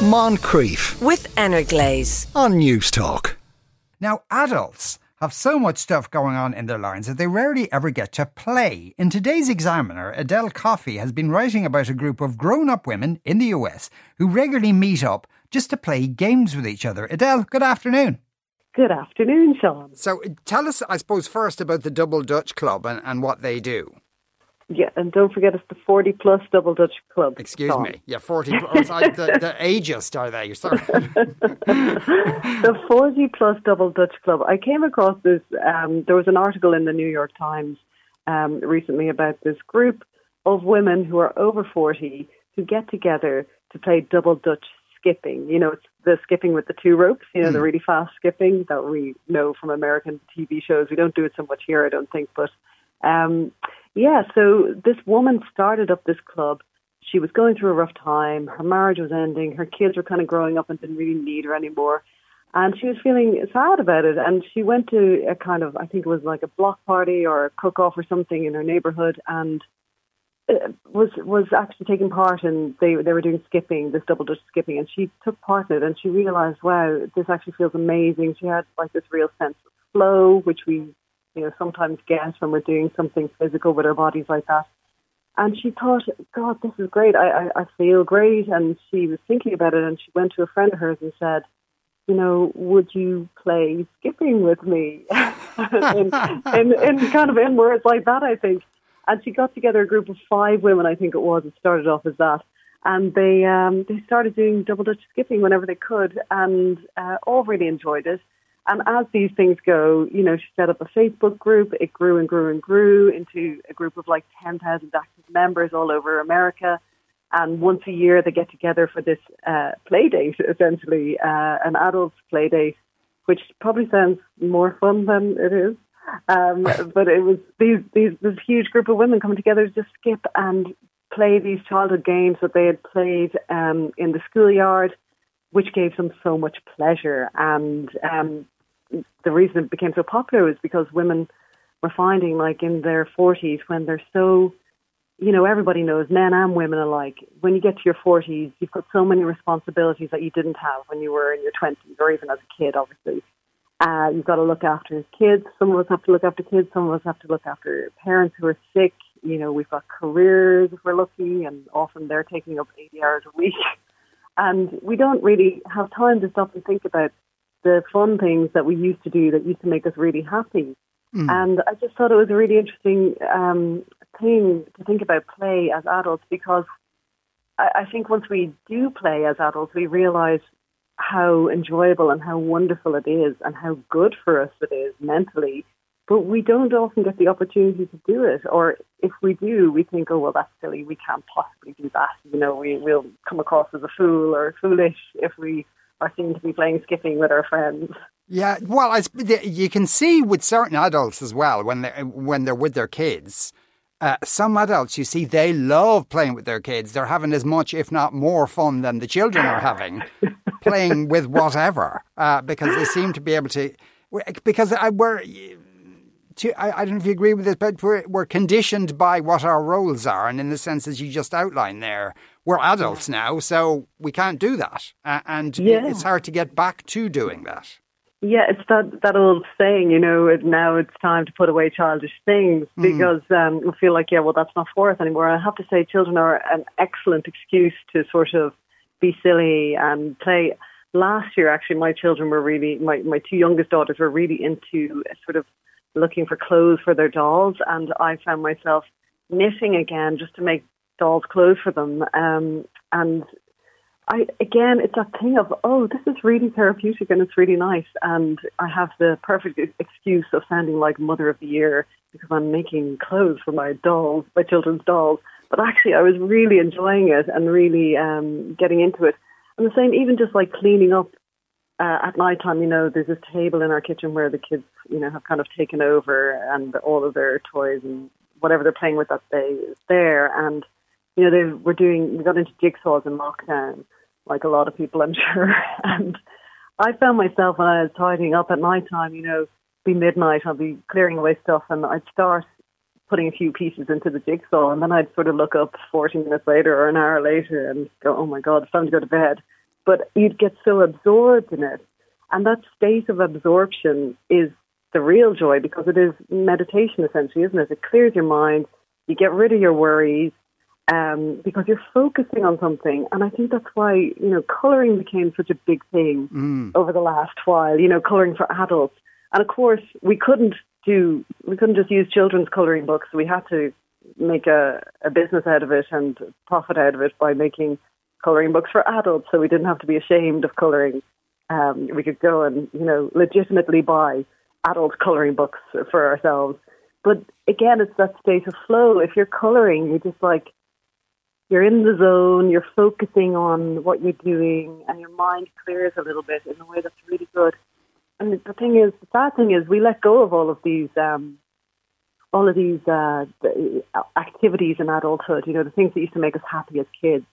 Moncrieff with Energlaze. on Newstalk. Now, adults have so much stuff going on in their lives that they rarely ever get to play. In today's Examiner, Edel Coffey has been writing about a group of grown up women in the US who regularly meet up just to play games with each other. Edel, good afternoon. Good afternoon, Sean. So, tell us, I suppose, first about the Double Dutch Club and, and what they do. Yeah, and don't forget it's the 40 plus Double Dutch Club. Excuse Sean. me. Yeah, 40. plus. I, the, the ageist are they? Sorry. The 40 plus Double Dutch Club. I came across this, um, there was an article in the New York Times um, recently about this group of women who are over 40 who get together to play Double Dutch skipping. You know, it's the skipping with the two ropes, you know, the really fast skipping that we know from American TV shows. We don't do it so much here, I don't think, but um, yeah, so this woman started up this club. She was going through a rough time. Her marriage was ending. Her kids were kind of growing up and didn't really need her anymore. And she was feeling sad about it. And she went to a kind of, I think it was like a block party or a cook off or something in her neighborhood and uh, was was actually taking part in they they were doing skipping this double dutch skipping and she took part in it and she realized wow this actually feels amazing she had like this real sense of flow which we you know sometimes get when we're doing something physical with our bodies like that and she thought god this is great I, I i feel great and she was thinking about it and she went to a friend of hers and said you know, would you play skipping with me? in, in, in kind of in words like that, I think. And she got together a group of five women, I think it was. It started off as that. And they um, they started doing double dutch skipping whenever they could, and uh, all really enjoyed it. And as these things go, you know, she set up a Facebook group. It grew and grew and grew into a group of like 10,000 active members all over America. And once a year, they get together for this uh, play date, essentially, uh, an adult play date, which probably sounds more fun than it is. Um, but it was these, these this huge group of women coming together to just skip and play these childhood games that they had played um, in the schoolyard, which gave them so much pleasure. And um, the reason it became so popular was because women were finding, like in their 40s, when they're so you know, everybody knows men and women alike. When you get to your 40s, you've got so many responsibilities that you didn't have when you were in your 20s or even as a kid, obviously. Uh, you've got to look after kids. Some of us have to look after kids. Some of us have to look after parents who are sick. You know, we've got careers if we're lucky, and often they're taking up 80 hours a week. And we don't really have time to stop and think about the fun things that we used to do that used to make us really happy. And I just thought it was a really interesting um, thing to think about play as adults because I, I think once we do play as adults, we realize how enjoyable and how wonderful it is and how good for us it is mentally. But we don't often get the opportunity to do it. Or if we do, we think, oh, well, that's silly. We can't possibly do that. You know, we will come across as a fool or foolish if we are seen to be playing skipping with our friends. Yeah, well, I, you can see with certain adults as well when they when they're with their kids. Uh, some adults, you see, they love playing with their kids. They're having as much, if not more, fun than the children are having, playing with whatever, uh, because they seem to be able to. Because I, we're, to, I, I don't know if you agree with this, but we're, we're conditioned by what our roles are, and in the sense as you just outlined there, we're adults now, so we can't do that, uh, and Yeah. it's hard to get back to doing that. Yeah, it's that that old saying, you know. it- Now it's time to put away childish things because um, we feel like, yeah, well, that's not for us anymore. I have to say, children are an excellent excuse to sort of be silly and play. Last year, actually, my children were really my my two youngest daughters were really into sort of looking for clothes for their dolls, and I found myself knitting again just to make dolls clothes for them. Um, and I again, it's that thing of oh, this is really therapeutic and it's really nice, and I have the perfect excuse of sounding like mother of the year because I'm making clothes for my dolls, my children's dolls. But actually, I was really enjoying it and really um, getting into it. And the same, even just like cleaning up uh, at night time, you know, there's this table in our kitchen where the kids, you know, have kind of taken over and all of their toys and whatever they're playing with that day is there. And, you know, they were doing, we got into jigsaws in lockdown, like a lot of people, I'm sure. And I found myself when I was tidying up at night time, you know, be midnight, I'll be clearing away stuff and I'd start putting a few pieces into the jigsaw and then I'd sort of look up 40 minutes later or an hour later and go, oh my God, it's time to go to bed. But you'd get so absorbed in it. And that state of absorption is the real joy because it is meditation essentially, isn't it? It clears your mind, you get rid of your worries, um, because you're focusing on something. And I think that's why, you know, colouring became such a big thing mm. over the last while, you know, colouring for adults. And of course, we couldn't do, we couldn't just use children's colouring books. We had to make a, a business out of it and profit out of it by making colouring books for adults. So we didn't have to be ashamed of colouring. Um, we could go and, you know, legitimately buy adult colouring books for ourselves. But again, it's that state of flow. If you're colouring, you're just like, you're in the zone, you're focusing on what you're doing, and your mind clears a little bit in a way that's really good. And the thing is, the sad thing is, we let go of all of these, um, all of these uh, activities in adulthood. You know, the things that used to make us happy as kids.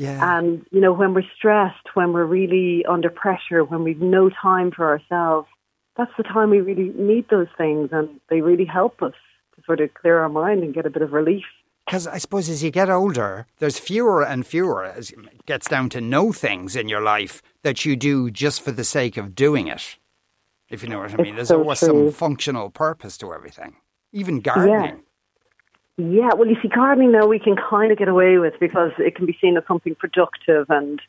Yeah. And you know, when we're stressed, when we're really under pressure, when we've no time for ourselves, that's the time we really need those things, and they really help us to sort of clear our mind and get a bit of relief. Because I suppose as you get older, there's fewer and fewer, as it gets down to no things in your life that you do just for the sake of doing it. If you know what I mean. It's there's so always true. some functional purpose to everything, even gardening. Yeah. Yeah, well, you see, gardening now we can kind of get away with because it can be seen as something productive and,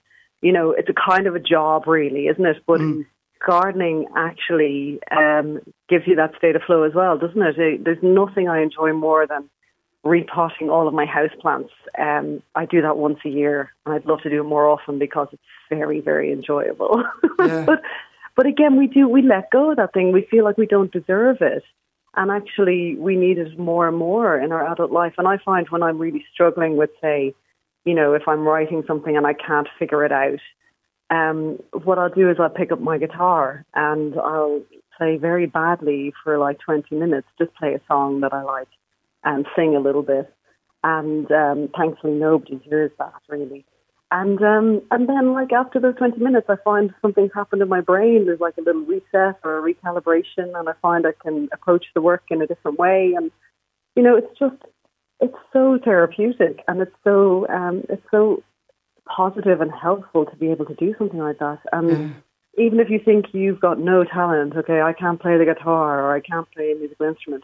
you know, it's a kind of a job, really, isn't it? But mm. gardening actually um, gives you that state of flow as well, doesn't it? There's nothing I enjoy more than repotting all of my house plants. Um, I do that once a year, and I'd love to do it more often because it's very, very enjoyable. Yeah. but, but again, we do we let go of that thing. We feel like we don't deserve it, and actually, we need it more and more in our adult life. And I find when I'm really struggling with, say, you know, if I'm writing something and I can't figure it out, um, what I'll do is I'll pick up my guitar and I'll play very badly for like 20 minutes, just play a song that I like and sing a little bit. And um, thankfully, nobody hears that really. And um, and then, like after those twenty minutes, I find something's happened in my brain. There's like a little reset or a recalibration, and I find I can approach the work in a different way. And you know, it's just it's so therapeutic, and it's so um, it's so positive and helpful to be able to do something like that. And Mm. even if you think you've got no talent, okay, I can't play the guitar or I can't play a musical instrument,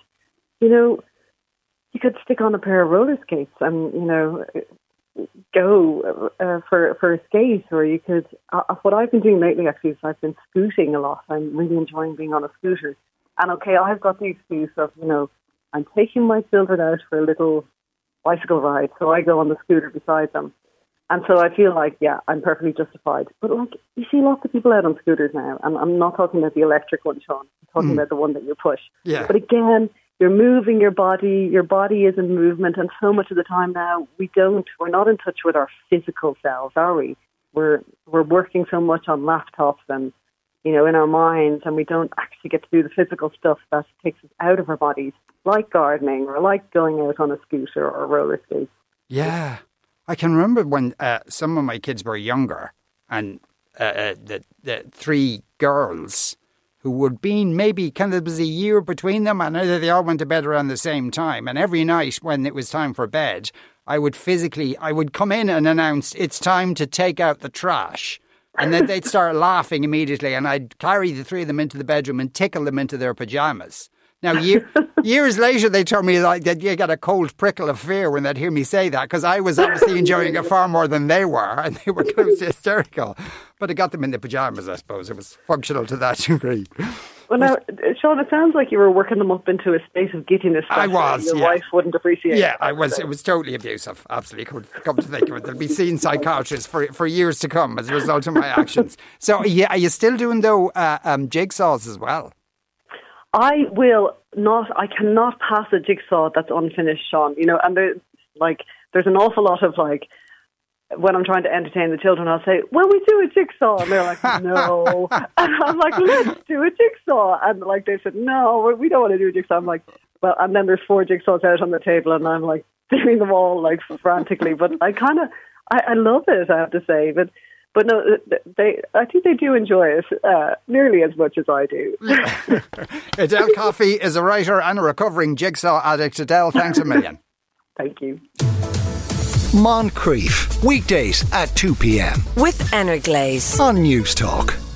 you know, you could stick on a pair of roller skates and you know go uh, for for a skate, or you could. Uh, what I've been doing lately actually is I've been scooting a lot. I'm really enjoying being on a scooter. And okay, I've got the excuse of you know I'm taking my children out for a little bicycle ride, so I go on the scooter beside them. And so I feel like, yeah, I'm perfectly justified. But like, you see lots of people out on scooters now, and I'm not talking about the electric one, Sean. I'm talking Mm. about the one that you push. Yeah. But again, you're moving your body. Your body is in movement, and so much of the time now we don't. We're not in touch with our physical selves, are we? We're we're working so much on laptops and you know in our minds, and we don't actually get to do the physical stuff that takes us out of our bodies, like gardening or like going out on a scooter or roller skates. Yeah. I can remember when uh, some of my kids were younger and uh, uh, the, the three girls who had been maybe kind of was a year between them and they all went to bed around the same time. And every night when it was time for bed, I would physically, I would come in and announce it's time to take out the trash. And then they'd start laughing immediately, and I'd carry the three of them into the bedroom and tickle them into their pajamas. Now, year, years later, they told me like that you got a cold prickle of fear when they'd hear me say that because I was obviously enjoying it far more than they were, and they were close to hysterical. But it got them in the pajamas, I suppose. It was functional to that degree. Well, now, Sean, it sounds like you were working them up into a state of giddiness. I was, Your yeah. wife wouldn't appreciate. Yeah, I was. It was totally abusive. Absolutely. Could come to think of it, they'll be seeing psychiatrists for for years to come as a result of my actions. So, yeah, are you still doing though uh, um, jigsaws as well? I will not. I cannot pass a jigsaw that's unfinished, Sean. You know, and there, like, there's an awful lot of like. When I'm trying to entertain the children, I'll say, "Well, we do a jigsaw," and they're like, "No," and I'm like, "Let's do a jigsaw," and like they said, "No, we don't want to do a jigsaw." I'm like, "Well," and then there's four jigsaws out on the table, and I'm like doing them all like frantically. But I kind of, I, I love it. I have to say, but but no, they. I think they do enjoy it uh, nearly as much as I do. Edel Coffey is a writer and a recovering jigsaw addict. Edel, thanks a million. Thank you. Moncrieff. Weekdays at 2 p.m. With Energlaze. on Newstalk.